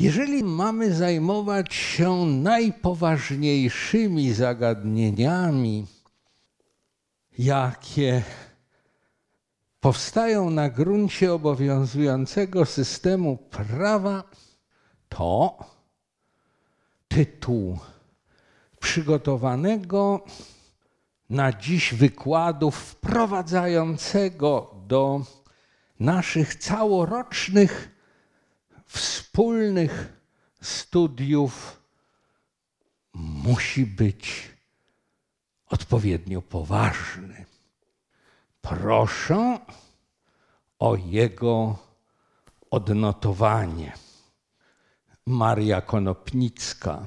Jeżeli mamy zajmować się najpoważniejszymi zagadnieniami, jakie powstają na gruncie obowiązującego systemu prawa, to tytuł przygotowanego na dziś wykładu wprowadzającego do naszych całorocznych wspólnych studiów musi być odpowiednio poważny. Proszę o jego odnotowanie. Maria Konopnicka.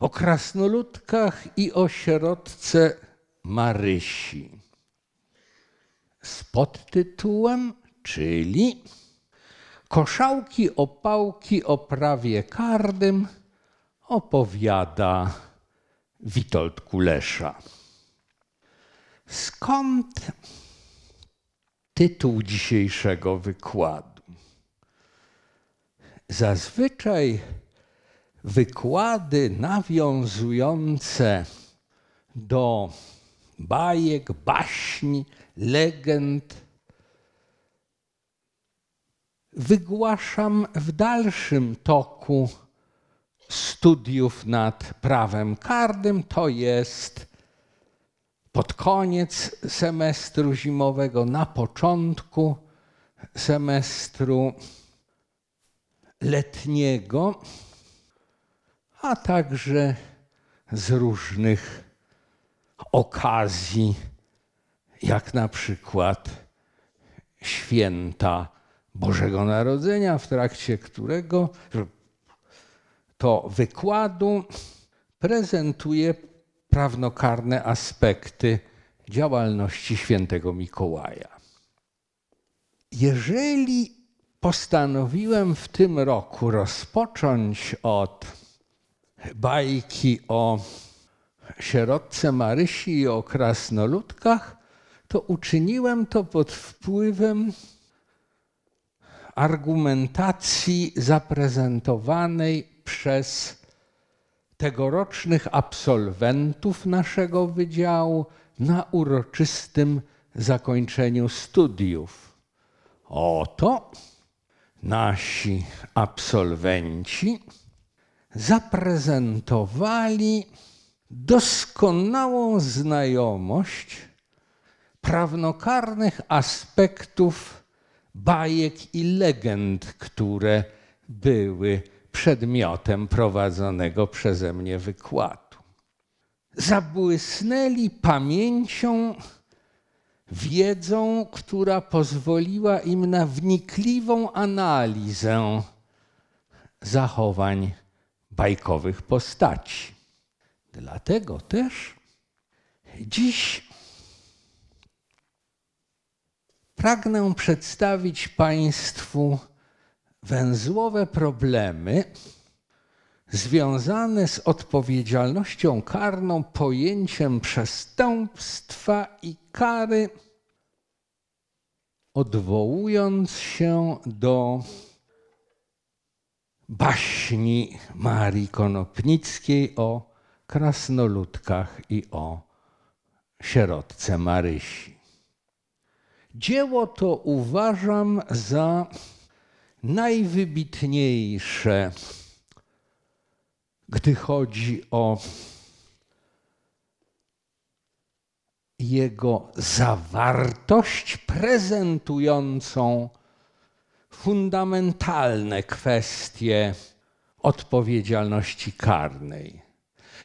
O krasnoludkach i o sierotce Marysi. Z podtytułem, czyli Koszałki opałki o prawie kardym opowiada Witold Kulesza. Skąd tytuł dzisiejszego wykładu? Zazwyczaj wykłady nawiązujące do bajek, baśni, legend wygłaszam w dalszym toku studiów nad prawem karnym, to jest pod koniec semestru zimowego, na początku semestru letniego, a także z różnych okazji, jak na przykład święta Bożego Narodzenia, w trakcie którego to wykładu prezentuje prawnokarne aspekty działalności świętego Mikołaja. Jeżeli postanowiłem w tym roku rozpocząć od bajki o sierotce Marysi i o krasnoludkach, to uczyniłem to pod wpływem argumentacji zaprezentowanej przez tegorocznych absolwentów naszego wydziału na uroczystym zakończeniu studiów. Oto nasi absolwenci zaprezentowali doskonałą znajomość prawnokarnych aspektów bajek i legend, które były przedmiotem prowadzonego przeze mnie wykładu. Zabłysnęli pamięcią, wiedzą, która pozwoliła im na wnikliwą analizę zachowań bajkowych postaci. Dlatego też dziś pragnę przedstawić Państwu węzłowe problemy związane z odpowiedzialnością karną, pojęciem przestępstwa i kary, odwołując się do baśni Marii Konopnickiej o krasnoludkach i o sierotce Marysi. Dzieło to uważam za najwybitniejsze, gdy chodzi o jego zawartość prezentującą fundamentalne kwestie odpowiedzialności karnej.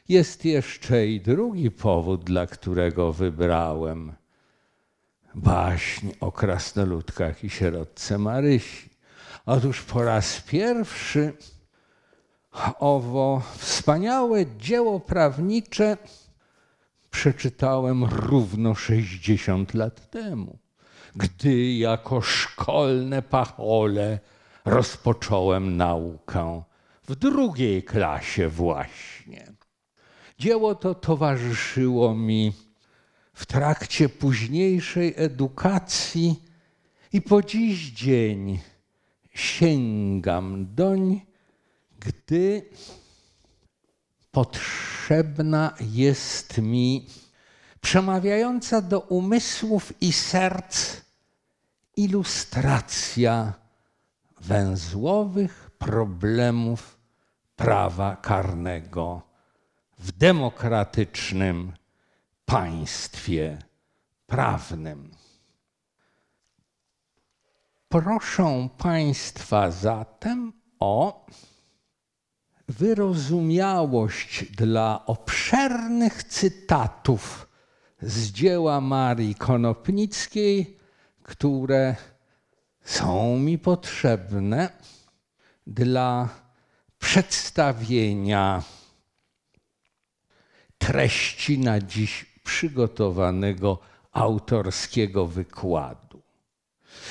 Jest jeszcze i drugi powód, dla którego wybrałem baśń o krasnoludkach i sierotce Marysi. Otóż po raz pierwszy owo wspaniałe dzieło prawnicze przeczytałem równo 60 lat temu, gdy jako szkolne pachole rozpocząłem naukę w drugiej klasie właśnie. Dzieło to towarzyszyło mi w trakcie późniejszej edukacji i po dziś dzień sięgam doń gdy potrzebna jest mi przemawiająca do umysłów i serc ilustracja węzłowych problemów prawa karnego w demokratycznym państwie prawnym. Proszę Państwa zatem o wyrozumiałość dla obszernych cytatów z dzieła Marii Konopnickiej, które są mi potrzebne dla przedstawienia treści na dziś przygotowanego autorskiego wykładu.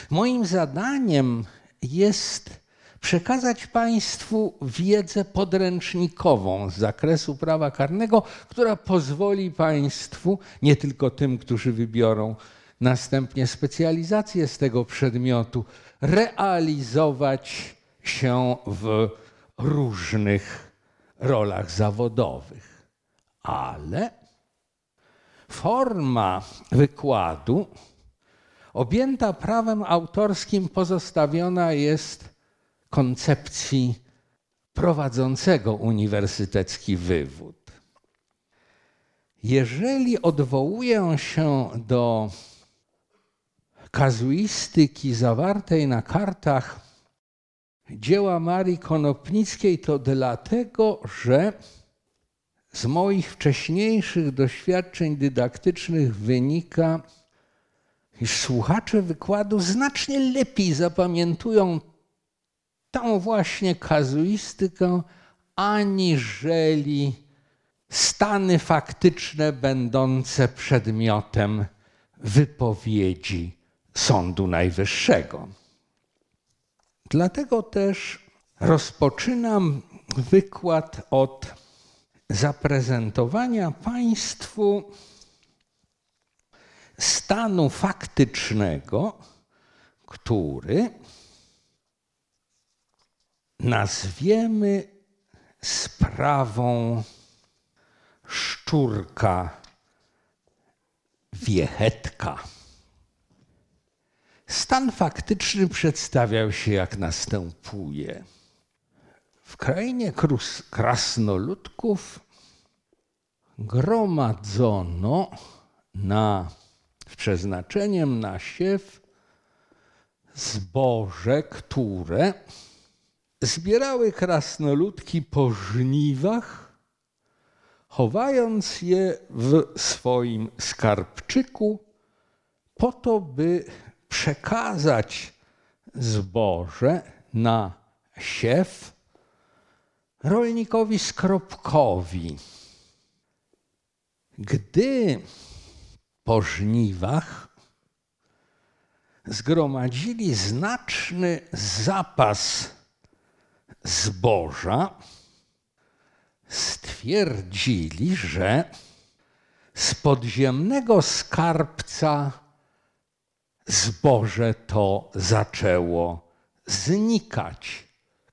Moim zadaniem jest przekazać Państwu wiedzę podręcznikową z zakresu prawa karnego, która pozwoli Państwu, nie tylko tym, którzy wybiorą następnie specjalizację z tego przedmiotu, realizować się w różnych rolach zawodowych. Ale forma wykładu objęta prawem autorskim pozostawiona jest koncepcji prowadzącego uniwersytecki wywód. Jeżeli odwołuję się do kazuistyki zawartej na kartach dzieła Marii Konopnickiej, to dlatego, że z moich wcześniejszych doświadczeń dydaktycznych wynika, iż słuchacze wykładu znacznie lepiej zapamiętują tą właśnie kazuistykę, aniżeli stany faktyczne będące przedmiotem wypowiedzi Sądu Najwyższego. Dlatego też rozpoczynam wykład od zaprezentowania Państwu stanu faktycznego, który nazwiemy sprawą szczurka wiechetka. Stan faktyczny przedstawiał się jak następuje. W krainie krasnoludków gromadzono na, z przeznaczeniem na siew zboże, które zbierały krasnoludki po żniwach, chowając je w swoim skarbczyku, po to, by przekazać zboże na siew rolnikowi skropkowi. Gdy po żniwach zgromadzili znaczny zapas zboża, stwierdzili, że z podziemnego skarbca zboże to zaczęło znikać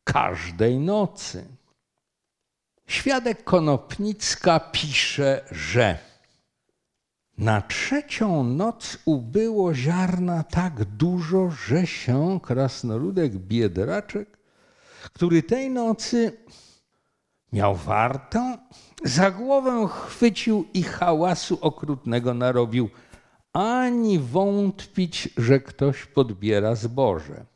każdej nocy. Świadek Konopnicka pisze, że na trzecią noc ubyło ziarna tak dużo, że się krasnoludek Biedraczek, który tej nocy miał wartę, za głowę chwycił i hałasu okrutnego narobił, ani wątpić, że ktoś podbiera zboże.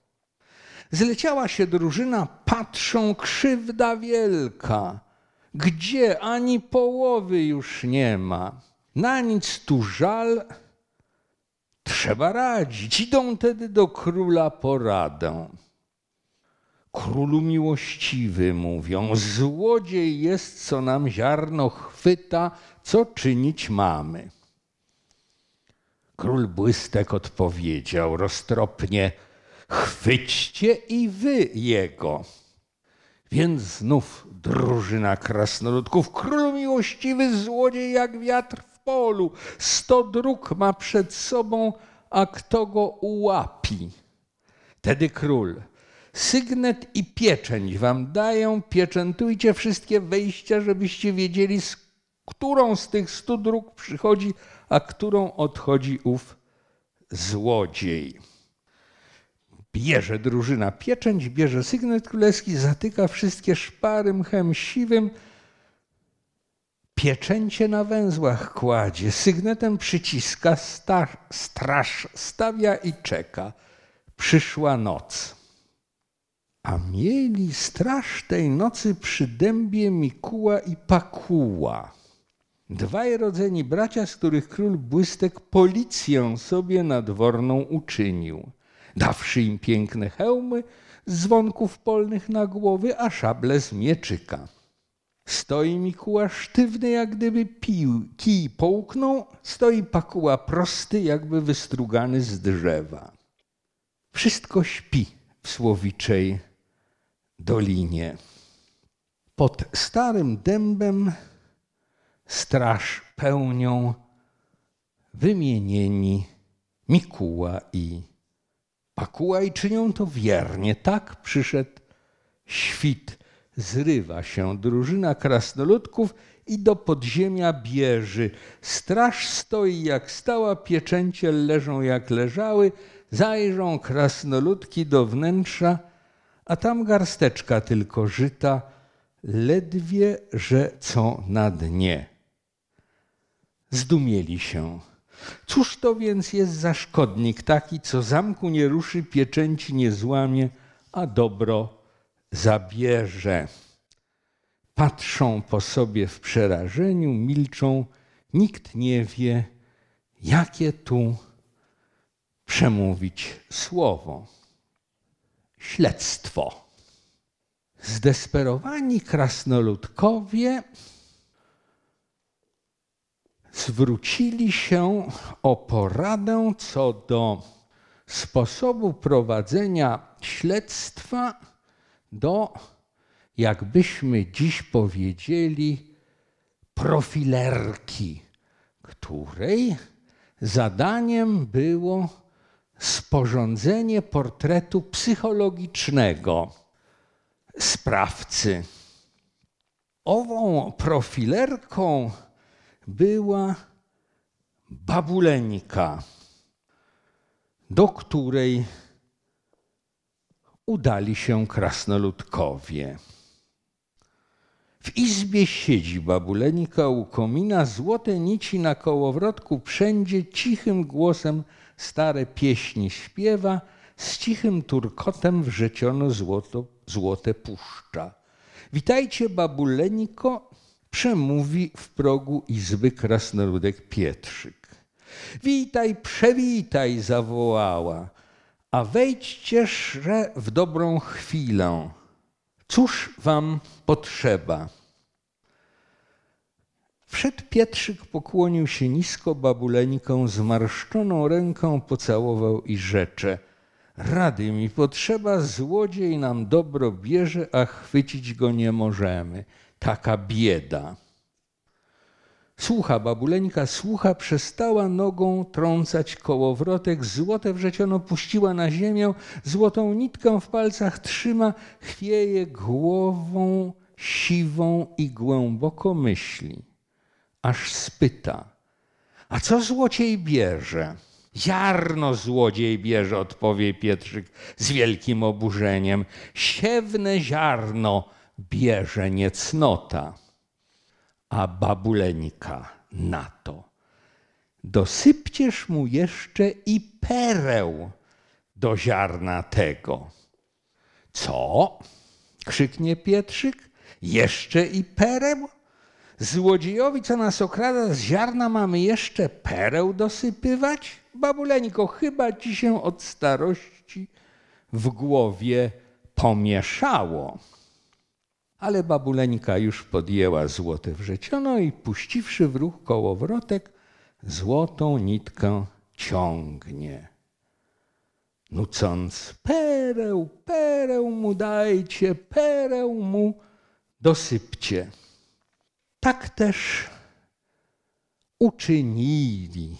Zleciała się drużyna, patrzą, krzywda wielka. Gdzie ani połowy już nie ma. Na nic tu żal, trzeba radzić. Idą tedy do króla poradę. Królu miłościwy mówią, złodziej jest, co nam ziarno chwyta, co czynić mamy. Król błystek odpowiedział roztropnie, chwyćcie i wy jego. Więc znów drużyna krasnoludków, król miłościwy złodziej jak wiatr w polu, sto dróg ma przed sobą, a kto go ułapi? Tedy król, Sygnet i pieczęć wam dają, pieczętujcie wszystkie wejścia, żebyście wiedzieli, z którą z tych stu dróg przychodzi, a którą odchodzi ów złodziej. Bierze drużyna pieczęć, bierze sygnet królewski, zatyka wszystkie szpary mchem siwym, pieczęcie na węzłach kładzie, sygnetem przyciska, sta, straż stawia i czeka. Przyszła noc. A mieli straż tej nocy przy dębie Mikuła i Pakuła. Dwaj rodzeni bracia, z których król Błystek policję sobie nadworną uczynił. Dawszy im piękne hełmy, z dzwonków polnych na głowy, a szable z mieczyka. Stoi Mikuła sztywny, jak gdyby pił, kij połknął, stoi Pakuła prosty, jakby wystrugany z drzewa. Wszystko śpi w słowiczej dolinie. Pod starym dębem straż pełnią wymienieni Mikuła i I czynią to wiernie. Tak przyszedł świt. Zrywa się drużyna krasnoludków i do podziemia bieży. Straż stoi jak stała, pieczęcie leżą jak leżały, zajrzą krasnoludki do wnętrza, a tam garsteczka tylko żyta, ledwie, że co na dnie. Zdumieli się. Cóż to więc jest za szkodnik taki, co zamku nie ruszy, pieczęci nie złamie, a dobro zabierze? Patrzą po sobie w przerażeniu, milczą, nikt nie wie, jakie tu przemówić słowo. Śledztwo. Zdesperowani krasnoludkowie zwrócili się o poradę co do sposobu prowadzenia śledztwa do, jakbyśmy dziś powiedzieli, profilerki, której zadaniem było sporządzenie portretu psychologicznego sprawcy. Ową profilerką była babuleńka, do której udali się krasnoludkowie. W izbie siedzi babuleńka u komina, złote nici na kołowrotku wszędzie, cichym głosem stare pieśni śpiewa, z cichym turkotem wrzeciono złoto, złote puszcza. Witajcie, babuleńko, przemówi w progu izby krasnoludek Pietrzyk. Witaj, przewitaj, zawołała, a wejdźcieże w dobrą chwilę. Cóż wam potrzeba? Wszedł Pietrzyk, pokłonił się nisko babuleńką, zmarszczoną ręką pocałował i rzecze. Rady mi potrzeba, złodziej nam dobro bierze, a chwycić go nie możemy taka bieda. Słucha babuleńka, słucha, przestała nogą trącać kołowrotek, złote wrzeciono puściła na ziemię, złotą nitkę w palcach trzyma, chwieje głową siwą i głęboko myśli. Aż spyta, a co złociej bierze? Ziarno złodziej bierze, odpowie Pietrzyk z wielkim oburzeniem. Siewne ziarno, bierze niecnota, a babuleńka na to. Dosypcież mu jeszcze i pereł do ziarna tego. Co? krzyknie Pietrzyk. Jeszcze i pereł? Złodziejowi, co nas okrada z ziarna, mamy jeszcze pereł dosypywać? Babuleńko, chyba ci się od starości w głowie pomieszało. Ale babuleńka już podjęła złote wrzeciono i puściwszy w ruch kołowrotek, złotą nitkę ciągnie. Nucąc pereł, pereł mu dajcie, pereł mu dosypcie. Tak też uczynili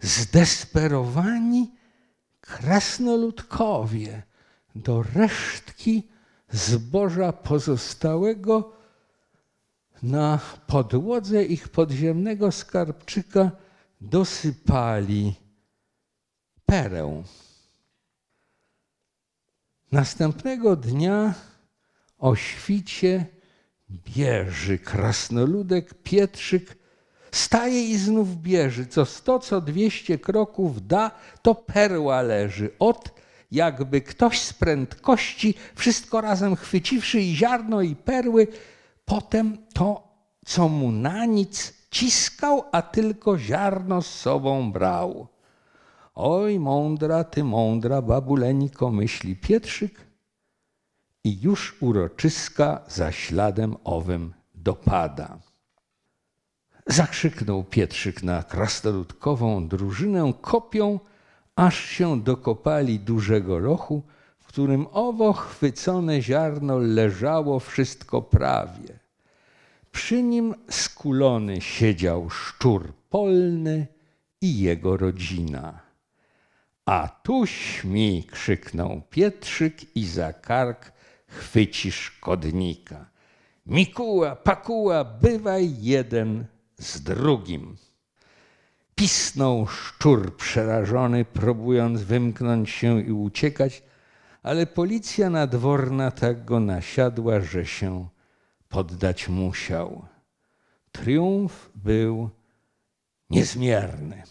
zdesperowani krasnoludkowie do resztki zboża pozostałego na podłodze ich podziemnego skarbczyka dosypali perę. Następnego dnia o świcie bierze krasnoludek Pietrzyk, staje i znów bierze, co sto, co dwieście kroków da, to perła leży. Od jakby ktoś z prędkości, wszystko razem chwyciwszy i ziarno i perły, potem to, co mu na nic ciskał, a tylko ziarno z sobą brał. Oj, mądra, ty mądra, babuleńko, myśli Pietrzyk, i już uroczyska za śladem owym dopada. Zakrzyknął Pietrzyk na krasnoludkową drużynę kopią, aż się dokopali dużego lochu, w którym owo chwycone ziarno leżało wszystko prawie. Przy nim skulony siedział szczur polny i jego rodzina. A tuś mi, krzyknął Pietrzyk i za kark chwyci szkodnika. Mikuła, pakuła, bywaj jeden z drugim. Pisnął szczur przerażony, próbując wymknąć się i uciekać, ale policja nadworna tak go nasiadła, że się poddać musiał. Triumf był niezmierny.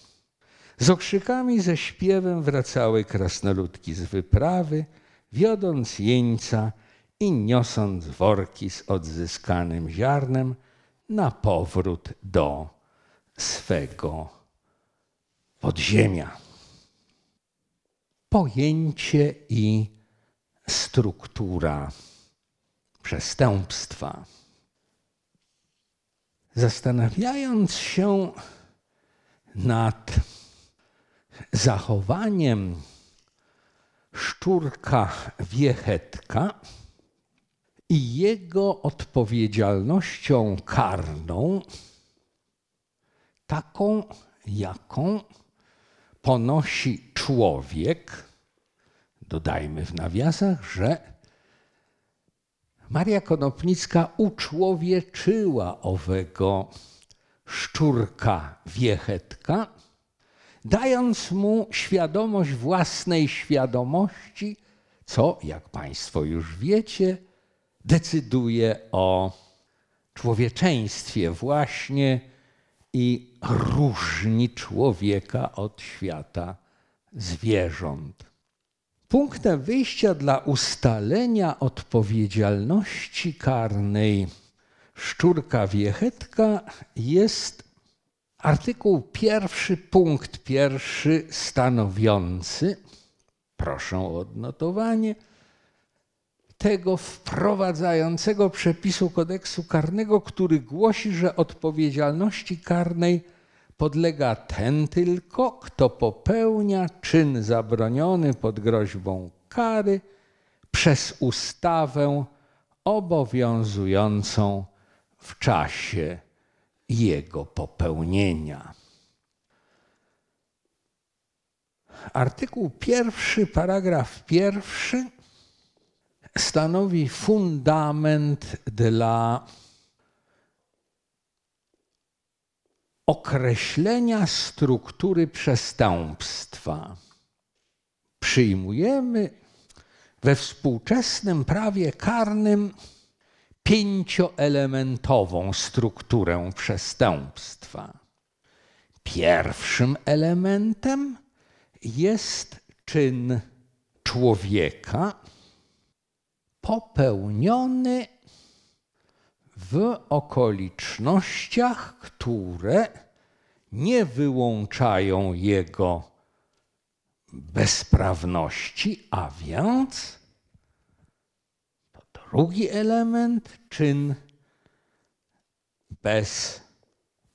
Z okrzykami, ze śpiewem wracały krasnoludki z wyprawy, wiodąc jeńca i niosąc worki z odzyskanym ziarnem na powrót do swego podziemia. Pojęcie i struktura przestępstwa. Zastanawiając się nad zachowaniem szczurka wiechetka i jego odpowiedzialnością karną, taką, jaką ponosi człowiek, dodajmy w nawiasach, że Maria Konopnicka uczłowieczyła owego szczurka wiechetka, dając mu świadomość własnej świadomości, co, jak Państwo już wiecie, decyduje o człowieczeństwie właśnie i różni człowieka od świata zwierząt. Punktem wyjścia dla ustalenia odpowiedzialności karnej szczurka wiechetka jest artykuł pierwszy, punkt pierwszy stanowiący, proszę o odnotowanie, tego wprowadzającego przepisu kodeksu karnego, który głosi, że odpowiedzialności karnej podlega ten tylko, kto popełnia czyn zabroniony pod groźbą kary przez ustawę obowiązującą w czasie jego popełnienia. Artykuł pierwszy, paragraf pierwszy stanowi fundament dla określenia struktury przestępstwa. Przyjmujemy we współczesnym prawie karnym pięcioelementową strukturę przestępstwa. Pierwszym elementem jest czyn człowieka popełniony w okolicznościach, które nie wyłączają jego bezprawności, a więc to drugi element, czyn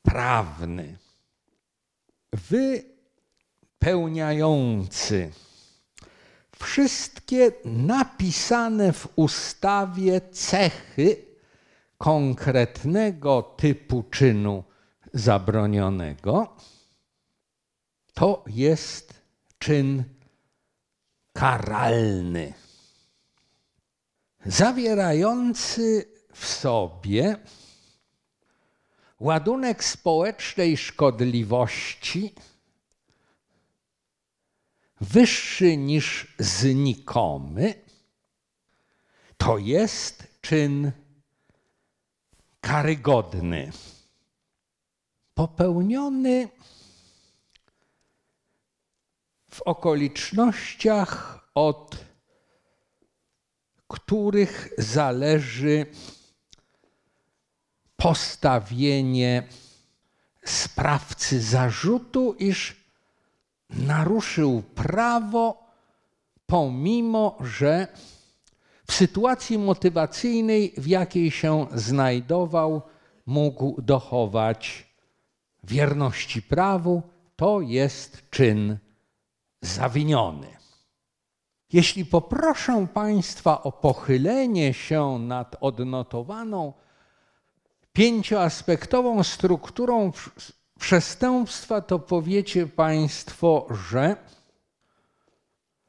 bezprawny, wypełniający wszystkie napisane w ustawie cechy konkretnego typu czynu zabronionego, to jest czyn karalny. zawierający w sobie ładunek społecznej szkodliwości wyższy niż znikomy, to jest czyn karygodny, popełniony w okolicznościach, od których zależy postawienie sprawcy zarzutu, iż naruszył prawo, pomimo że w sytuacji motywacyjnej, w jakiej się znajdował, mógł dochować wierności prawu, to jest czyn zawiniony. Jeśli poproszę Państwa o pochylenie się nad odnotowaną pięcioaspektową strukturą przestępstwa, to powiecie Państwo, że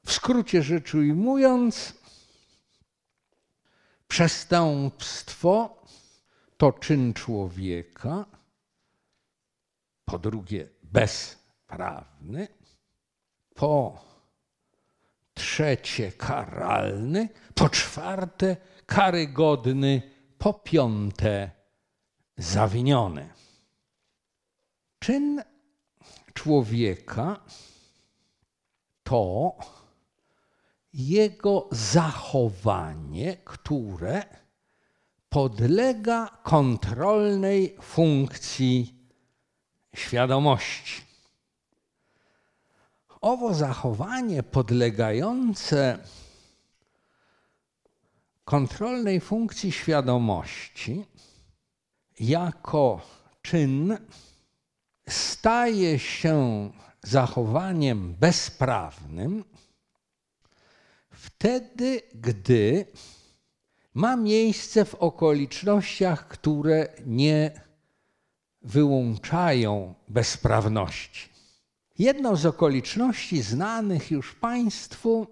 w skrócie rzecz ujmując, przestępstwo to czyn człowieka, po drugie bezprawny, po trzecie karalny, po czwarte karygodny, po piąte zawiniony. Czyn człowieka to jego zachowanie, które podlega kontrolnej funkcji świadomości. Owo zachowanie podlegające kontrolnej funkcji świadomości jako czyn staje się zachowaniem bezprawnym wtedy, gdy ma miejsce w okolicznościach, które nie wyłączają bezprawności. Jedną z okoliczności znanych już Państwu,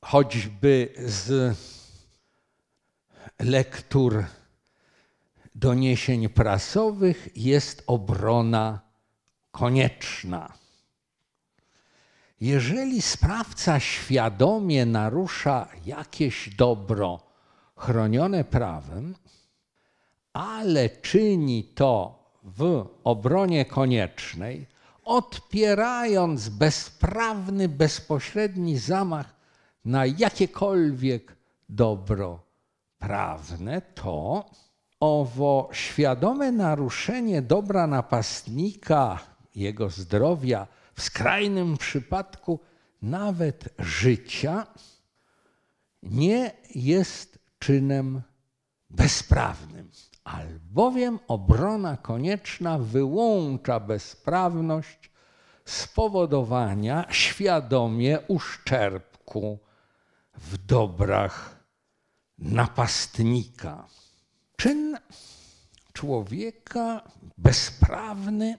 choćby z lektur doniesień prasowych, jest obrona konieczna. Jeżeli sprawca świadomie narusza jakieś dobro chronione prawem, ale czyni to w obronie koniecznej, odpierając bezprawny, bezpośredni zamach na jakiekolwiek dobro prawne, to owo świadome naruszenie dobra napastnika, jego zdrowia, w skrajnym przypadku nawet życia, nie jest czynem bezprawnym, albowiem obrona konieczna wyłącza bezprawność spowodowania świadomie uszczerbku w dobrach napastnika. Czyn człowieka bezprawny,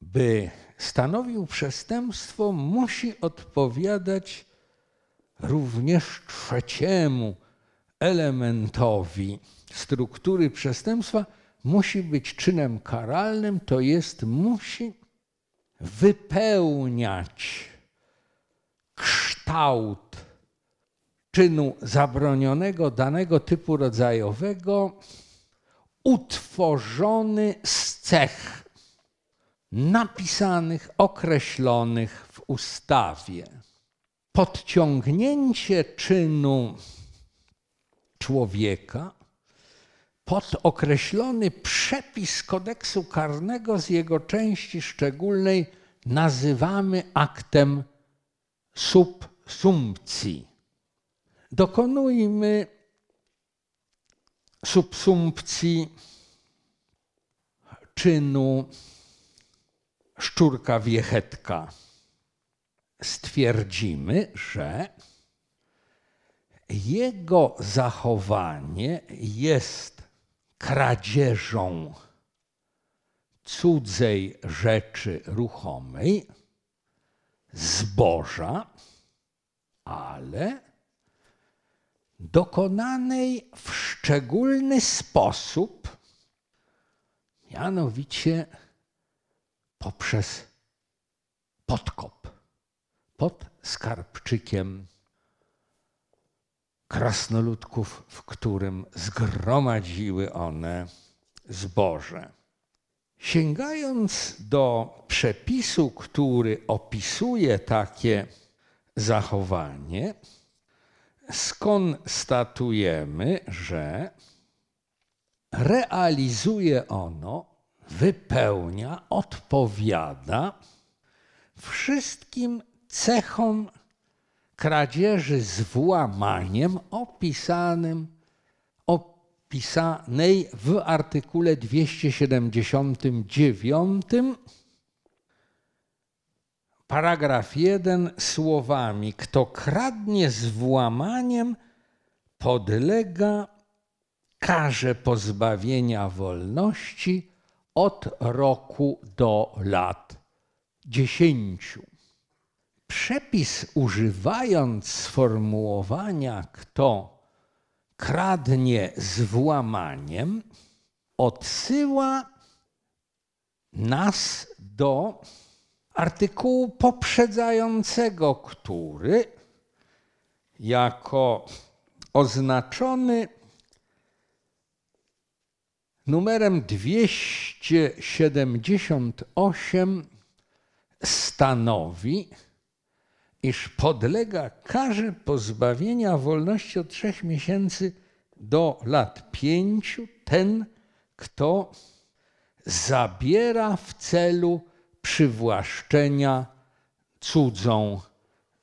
by stanowił przestępstwo, musi odpowiadać również trzeciemu elementowi. Struktury przestępstwa, musi być czynem karalnym, to jest musi wypełniać kształt czynu zabronionego danego typu rodzajowego utworzony z cech napisanych, określonych w ustawie. Podciągnięcie czynu człowieka pod określony przepis kodeksu karnego z jego części szczególnej nazywamy aktem subsumpcji dokonujmy subsumpcji czynu szczurka wiechetka. Stwierdzimy, że jego zachowanie jest kradzieżą cudzej rzeczy ruchomej, zboża, ale dokonanej w szczególny sposób, mianowicie poprzez podkop pod skarbczykiem krasnoludków, w którym zgromadziły one zboże. Sięgając do przepisu, który opisuje takie zachowanie, skonstatujemy, że realizuje ono, wypełnia, odpowiada wszystkim cechom kradzieży z włamaniem opisanym, opisanej w artykule 279 paragraf 1 słowami: Kto kradnie z włamaniem, podlega karze pozbawienia wolności od roku do lat dziesięciu. Przepis używając sformułowania kto kradnie z włamaniem, odsyła nas do artykułu poprzedzającego, który jako oznaczony numerem 278 stanowi, iż podlega karze pozbawienia wolności od trzech miesięcy do lat pięciu ten, kto zabiera w celu przywłaszczenia cudzą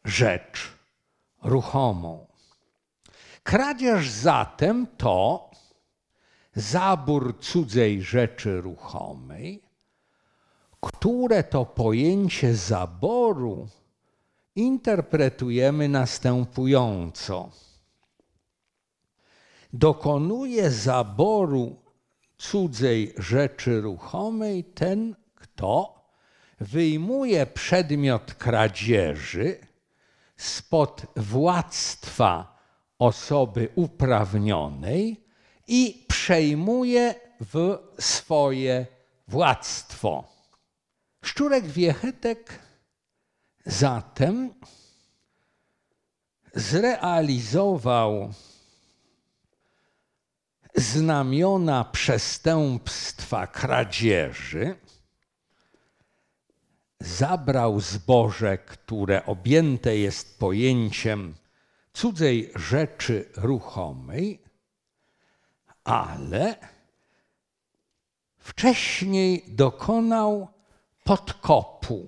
rzecz ruchomą. Kradzież zatem to zabór cudzej rzeczy ruchomej, które to pojęcie zaboru interpretujemy następująco. Dokonuje zaboru cudzej rzeczy ruchomej ten, kto wyjmuje przedmiot kradzieży spod władztwa osoby uprawnionej i przejmuje w swoje władztwo. Szczurek Wiechetek zatem zrealizował znamiona przestępstwa kradzieży, zabrał zboże, które objęte jest pojęciem cudzej rzeczy ruchomej, ale wcześniej dokonał podkopu,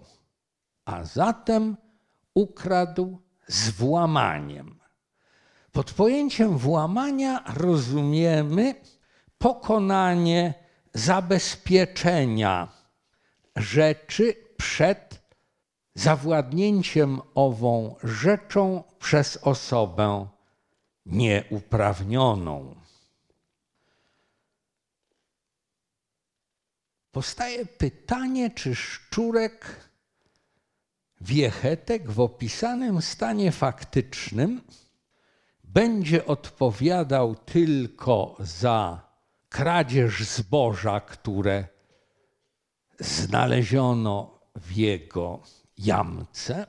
a zatem ukradł z włamaniem. Pod pojęciem włamania rozumiemy pokonanie zabezpieczenia rzeczy przed zawładnięciem ową rzeczą przez osobę nieuprawnioną. Powstaje pytanie, czy szczurek wiechetek w opisanym stanie faktycznym będzie odpowiadał tylko za kradzież zboża, które znaleziono w jego jamce,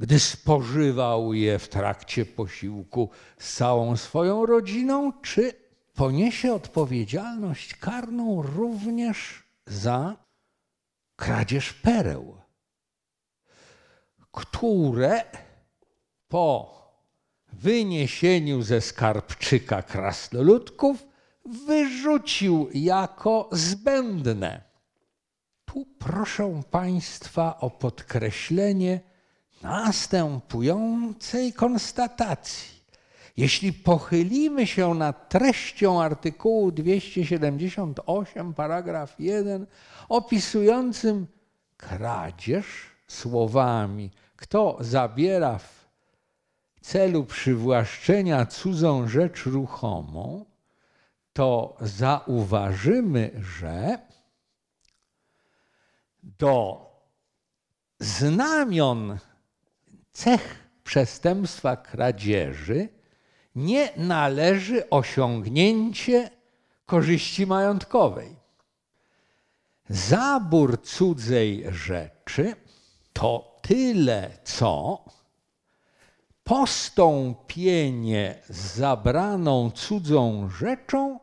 gdy spożywał je w trakcie posiłku z całą swoją rodziną, czy poniesie odpowiedzialność karną również za kradzież pereł, które po wyniesieniu ze skarbczyka krasnoludków wyrzucił jako zbędne. Tu proszę Państwa o podkreślenie następującej konstatacji. Jeśli pochylimy się nad treścią artykułu 278, paragraf 1, opisującym kradzież słowami, kto zabiera w celu przywłaszczenia cudzą rzecz ruchomą, to zauważymy, że do znamion cech przestępstwa kradzieży nie należy osiągnięcie korzyści majątkowej. Zabór cudzej rzeczy to tyle, co postąpienie z zabraną cudzą rzeczą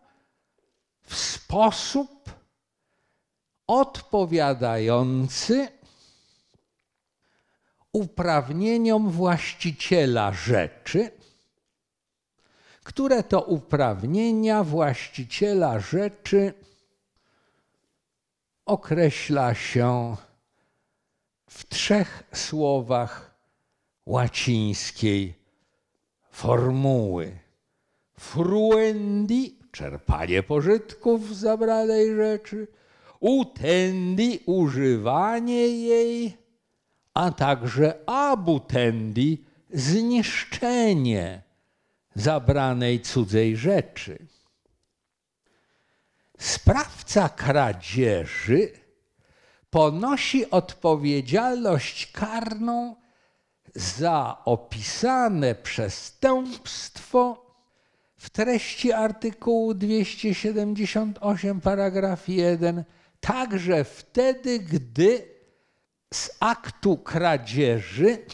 w sposób odpowiadający uprawnieniom właściciela rzeczy, które to uprawnienia właściciela rzeczy określa się w trzech słowach łacińskiej formuły. Fruendi, czerpanie pożytków z zabranej rzeczy, utendi, używanie jej, a także abutendi, zniszczenie zabranej cudzej rzeczy. Sprawca kradzieży ponosi odpowiedzialność karną za opisane przestępstwo w treści artykułu 278 paragraf 1 także wtedy, gdy z aktu kradzieży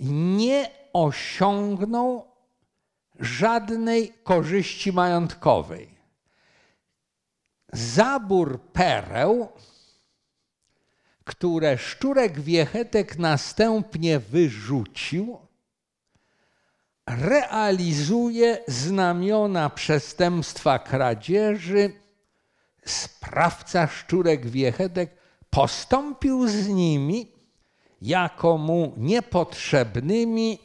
nie osiągnął żadnej korzyści majątkowej. Zabór pereł, które Szczurek Wiechetek następnie wyrzucił, realizuje znamiona przestępstwa kradzieży. Sprawca Szczurek Wiechetek postąpił z nimi jako mu niepotrzebnymi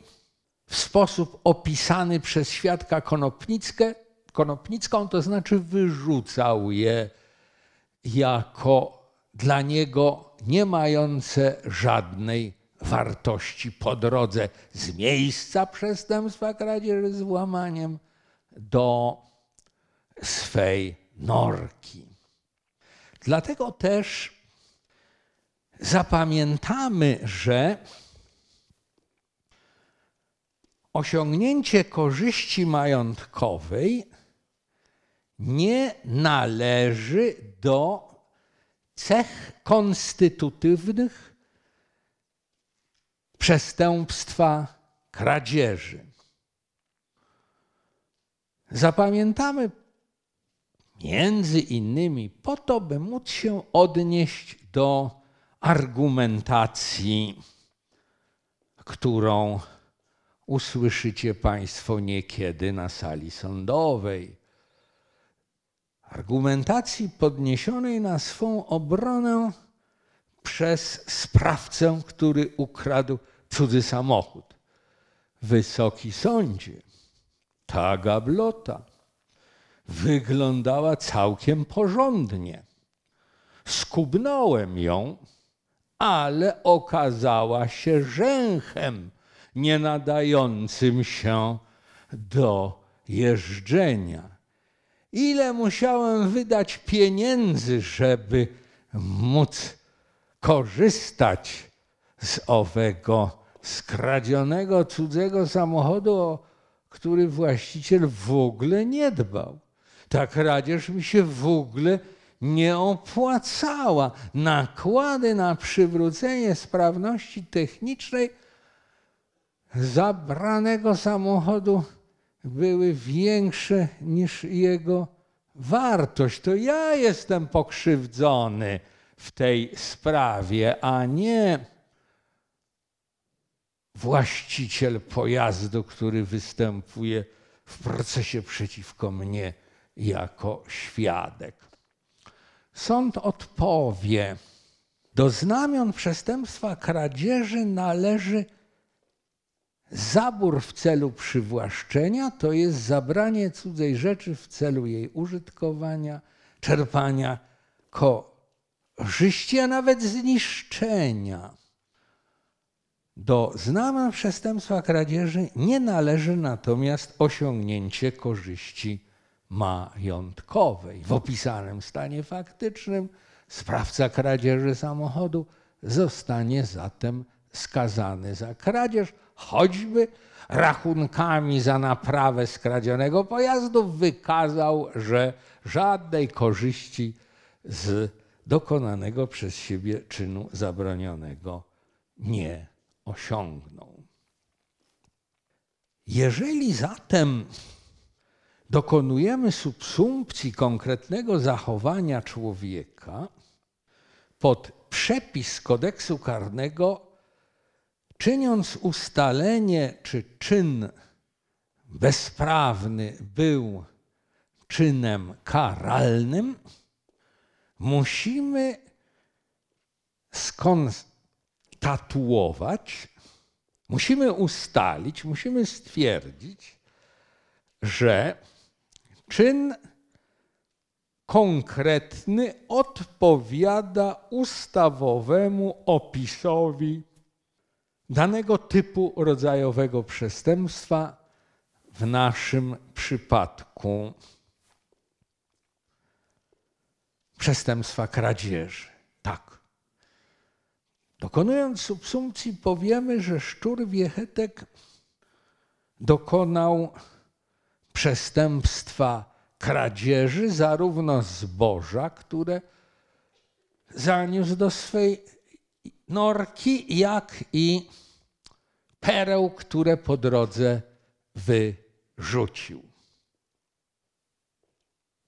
w sposób opisany przez świadka Konopnickę, Konopnicką, to znaczy wyrzucał je jako dla niego nie mające żadnej wartości po drodze z miejsca przestępstwa kradzieży z włamaniem do swej norki. Dlatego też zapamiętamy, że osiągnięcie korzyści majątkowej nie należy do cech konstytutywnych przestępstwa kradzieży. Zapamiętamy między innymi po to, by móc się odnieść do argumentacji, którą usłyszycie Państwo niekiedy na sali sądowej. Argumentacji podniesionej na swą obronę przez sprawcę, który ukradł cudzy samochód. Wysoki sądzie, ta gablota wyglądała całkiem porządnie. Skubnąłem ją ale okazała się rzęchem nie nadającym się do jeżdżenia. Ile musiałem wydać pieniędzy, żeby móc korzystać z owego skradzionego cudzego samochodu, o który właściciel w ogóle nie dbał. Ta kradzież mi się w ogóle nie opłacała. Nakłady na przywrócenie sprawności technicznej zabranego samochodu były większe niż jego wartość. To ja jestem pokrzywdzony w tej sprawie, a nie właściciel pojazdu, który występuje w procesie przeciwko mnie jako świadek. Sąd odpowie, do znamion przestępstwa kradzieży należy zabór w celu przywłaszczenia, to jest zabranie cudzej rzeczy w celu jej użytkowania, czerpania korzyści, a nawet zniszczenia. Do znamion przestępstwa kradzieży nie należy natomiast osiągnięcie korzyści majątkowej. W opisanym stanie faktycznym sprawca kradzieży samochodu zostanie zatem skazany za kradzież, choćby rachunkami za naprawę skradzionego pojazdu, wykazał, że żadnej korzyści z dokonanego przez siebie czynu zabronionego nie osiągnął. Jeżeli zatem dokonujemy subsumpcji konkretnego zachowania człowieka pod przepis kodeksu karnego, czyniąc ustalenie, czy czyn bezprawny był czynem karalnym, musimy skonstatuować, musimy ustalić, musimy stwierdzić, że czyn konkretny odpowiada ustawowemu opisowi danego typu rodzajowego przestępstwa, w naszym przypadku przestępstwa kradzieży. Tak. Dokonując subsumpcji, powiemy, że szczur wiechetek dokonał przestępstwa kradzieży zarówno zboża, które zaniósł do swej norki, jak i pereł, które po drodze wyrzucił.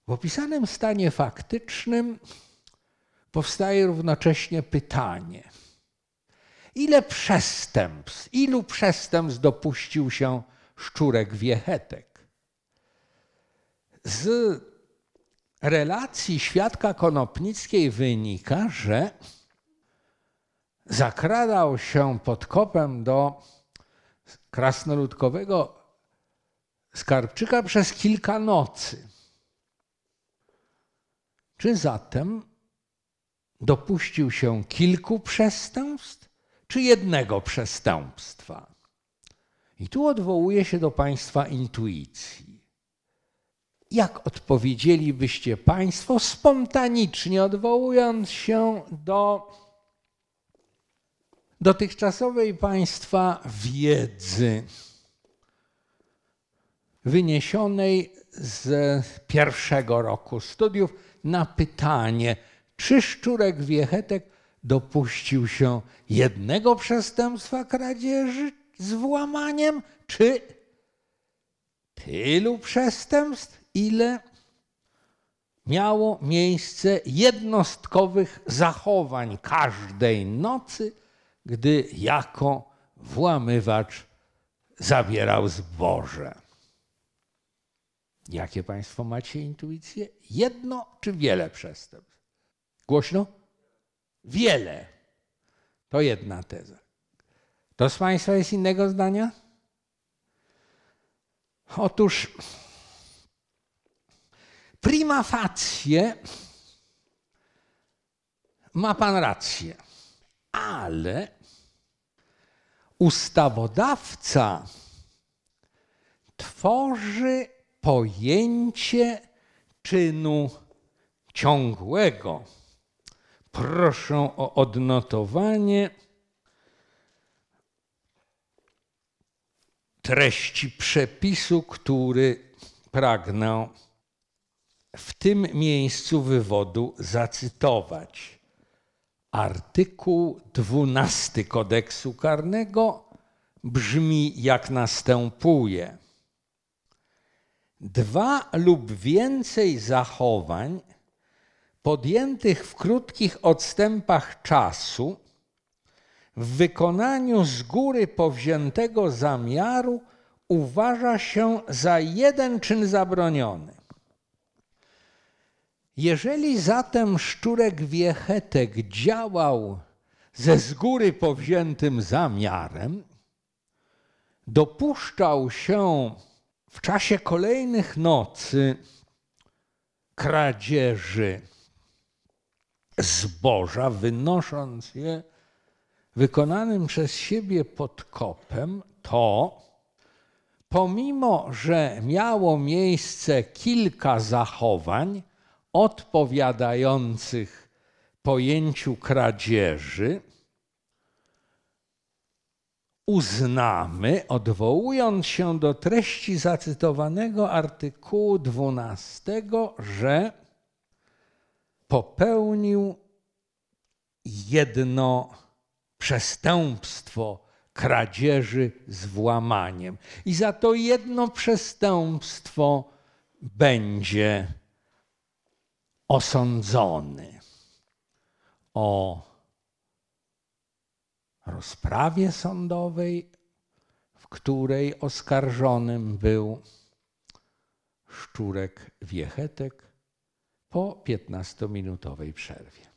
W opisanym stanie faktycznym powstaje równocześnie pytanie: ile przestępstw, ilu przestępstw dopuścił się szczurek wiechetek? Z relacji świadka Konopnickiej wynika, że zakradał się pod kopem do krasnoludkowego skarbczyka przez kilka nocy. Czy zatem dopuścił się kilku przestępstw, czy jednego przestępstwa? I tu odwołuję się do Państwa intuicji. Jak odpowiedzielibyście Państwo spontanicznie, odwołując się do dotychczasowej Państwa wiedzy wyniesionej z pierwszego roku studiów na pytanie, czy Szczurek Wiechetek dopuścił się jednego przestępstwa kradzieży z włamaniem, czy tylu przestępstw, ile miało miejsce jednostkowych zachowań każdej nocy gdy jako włamywacz zabierał zboże. Jakie Państwo macie intuicje? Jedno czy wiele przestępstw? Głośno? Wiele. To jedna teza. To z Państwa jest innego zdania? Otóż prima facie ma Pan rację ale ustawodawca tworzy pojęcie czynu ciągłego. Proszę o odnotowanie treści przepisu, który pragnę w tym miejscu wywodu zacytować. Artykuł 12 kodeksu karnego brzmi jak następuje. Dwa lub więcej zachowań podjętych w krótkich odstępach czasu w wykonaniu z góry powziętego zamiaru uważa się za jeden czyn zabroniony. Jeżeli zatem szczurek wiechetek działał ze z góry powziętym zamiarem, dopuszczał się w czasie kolejnych nocy kradzieży zboża, wynosząc je wykonanym przez siebie podkopem, to pomimo, że miało miejsce kilka zachowań, odpowiadających pojęciu kradzieży, uznamy, odwołując się do treści zacytowanego artykułu 12, że popełnił jedno przestępstwo kradzieży z włamaniem. I za to jedno przestępstwo będzie osądzony o rozprawie sądowej, w której oskarżonym był Szczurek Wiechetek po 15-minutowej przerwie.